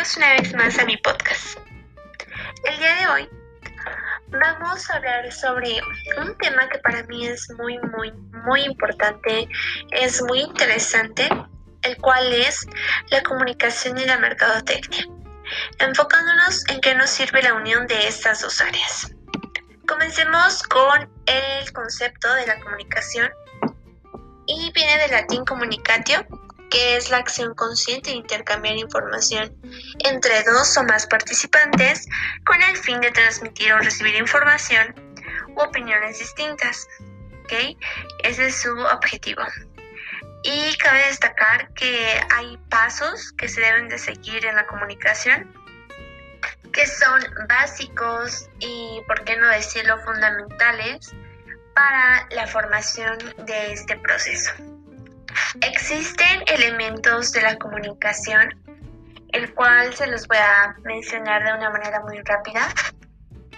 Bienvenidos una vez más a mi podcast. El día de hoy vamos a hablar sobre un tema que para mí es muy, muy, muy importante, es muy interesante, el cual es la comunicación y la mercadotecnia, enfocándonos en qué nos sirve la unión de estas dos áreas. Comencemos con el concepto de la comunicación y viene del latín communicatio, que es la acción consciente de intercambiar información entre dos o más participantes con el fin de transmitir o recibir información u opiniones distintas. ¿okay? Ese es su objetivo. Y cabe destacar que hay pasos que se deben de seguir en la comunicación que son básicos y, por qué no decirlo, fundamentales para la formación de este proceso. Existen elementos de la comunicación, el cual se los voy a mencionar de una manera muy rápida.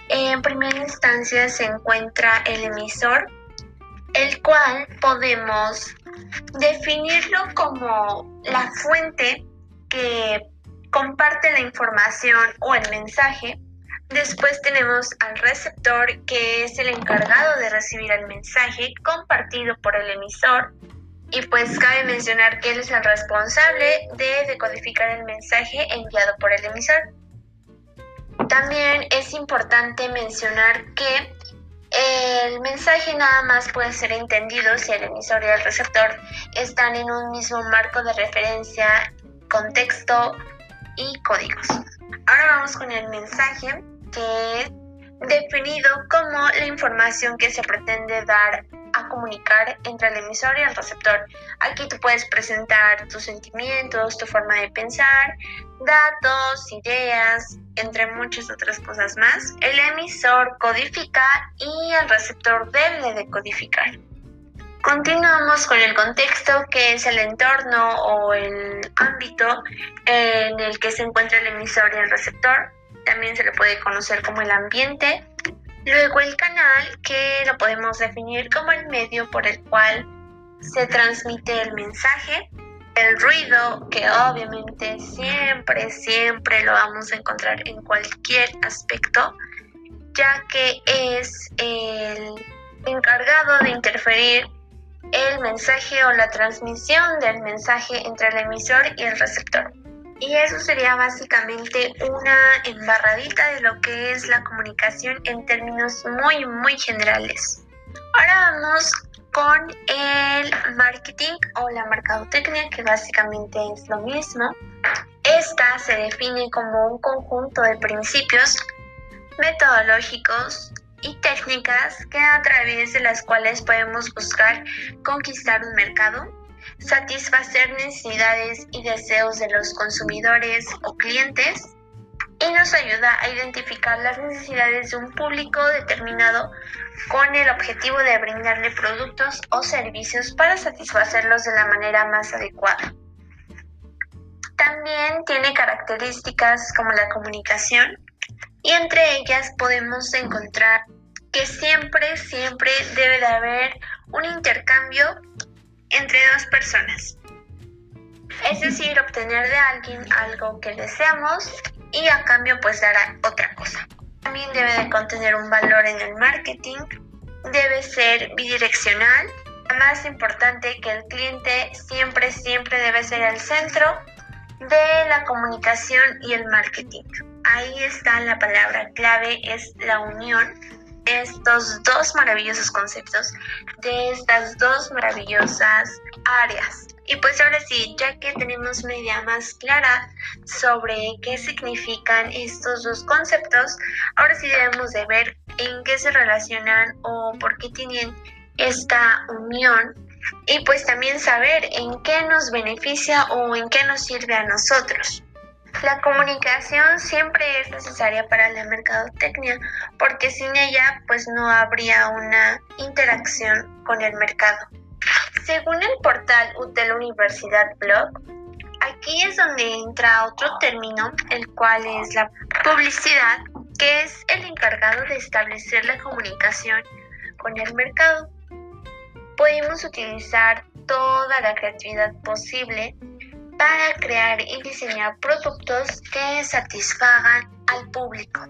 En primera instancia se encuentra el emisor, el cual podemos definirlo como la fuente que comparte la información o el mensaje. Después tenemos al receptor, que es el encargado de recibir el mensaje compartido por el emisor. Y pues cabe mencionar que él es el responsable de decodificar el mensaje enviado por el emisor. También es importante mencionar que el mensaje nada más puede ser entendido si el emisor y el receptor están en un mismo marco de referencia, contexto y códigos. Ahora vamos con el mensaje que es definido como la información que se pretende dar comunicar entre el emisor y el receptor. Aquí tú puedes presentar tus sentimientos, tu forma de pensar, datos, ideas, entre muchas otras cosas más. El emisor codifica y el receptor debe de codificar. Continuamos con el contexto, que es el entorno o el ámbito en el que se encuentra el emisor y el receptor. También se le puede conocer como el ambiente. Luego el canal, que lo podemos definir como el medio por el cual se transmite el mensaje. El ruido, que obviamente siempre, siempre lo vamos a encontrar en cualquier aspecto, ya que es el encargado de interferir el mensaje o la transmisión del mensaje entre el emisor y el receptor. Y eso sería básicamente una embarradita de lo que es la comunicación en términos muy, muy generales. Ahora vamos con el marketing o la mercadotecnia, que básicamente es lo mismo. Esta se define como un conjunto de principios metodológicos y técnicas que a través de las cuales podemos buscar conquistar un mercado satisfacer necesidades y deseos de los consumidores o clientes y nos ayuda a identificar las necesidades de un público determinado con el objetivo de brindarle productos o servicios para satisfacerlos de la manera más adecuada. También tiene características como la comunicación y entre ellas podemos encontrar que siempre, siempre debe de haber un intercambio entre dos personas. Es decir, obtener de alguien algo que deseamos y a cambio pues dará otra cosa. También debe de contener un valor en el marketing, debe ser bidireccional. Más importante que el cliente siempre, siempre debe ser el centro de la comunicación y el marketing. Ahí está la palabra clave, es la unión estos dos maravillosos conceptos de estas dos maravillosas áreas. Y pues ahora sí, ya que tenemos una idea más clara sobre qué significan estos dos conceptos, ahora sí debemos de ver en qué se relacionan o por qué tienen esta unión y pues también saber en qué nos beneficia o en qué nos sirve a nosotros. La comunicación siempre es necesaria para la mercadotecnia porque sin ella pues no habría una interacción con el mercado. Según el portal UTEL Universidad Blog, aquí es donde entra otro término, el cual es la publicidad, que es el encargado de establecer la comunicación con el mercado. Podemos utilizar toda la creatividad posible para crear y diseñar productos que satisfagan al público.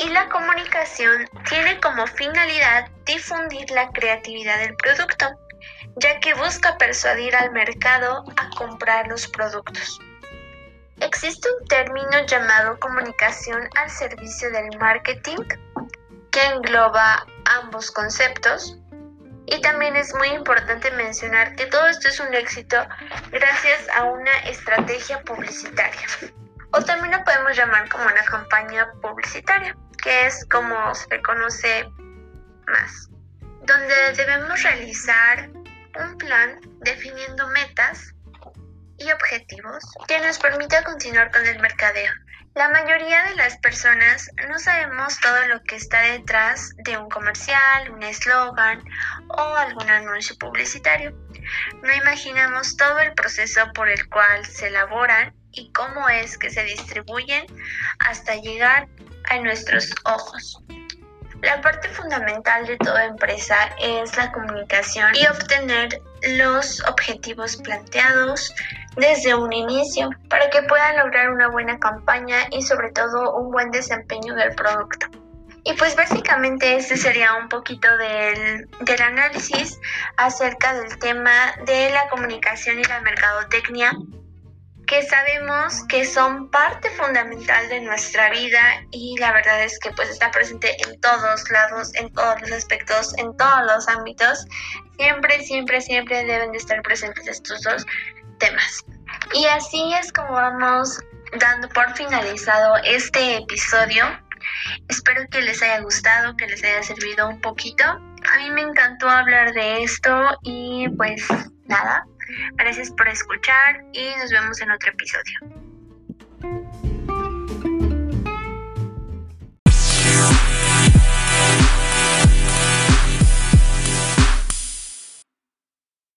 Y la comunicación tiene como finalidad difundir la creatividad del producto, ya que busca persuadir al mercado a comprar los productos. Existe un término llamado comunicación al servicio del marketing que engloba ambos conceptos. Y también es muy importante mencionar que todo esto es un éxito gracias a una estrategia publicitaria. O también lo podemos llamar como una campaña publicitaria, que es como se conoce más, donde debemos realizar un plan definiendo metas y objetivos que nos permita continuar con el mercadeo. La mayoría de las personas no sabemos todo lo que está detrás de un comercial, un eslogan o algún anuncio publicitario. No imaginamos todo el proceso por el cual se elaboran y cómo es que se distribuyen hasta llegar a nuestros ojos. La parte fundamental de toda empresa es la comunicación y obtener los objetivos planteados desde un inicio para que puedan lograr una buena campaña y sobre todo un buen desempeño del producto. Y pues básicamente este sería un poquito del, del análisis acerca del tema de la comunicación y la mercadotecnia que sabemos que son parte fundamental de nuestra vida y la verdad es que pues está presente en todos lados, en todos los aspectos, en todos los ámbitos. Siempre, siempre, siempre deben de estar presentes estos dos temas. Y así es como vamos dando por finalizado este episodio. Espero que les haya gustado, que les haya servido un poquito. A mí me encantó hablar de esto y pues nada, Gracias por escuchar y nos vemos en otro episodio.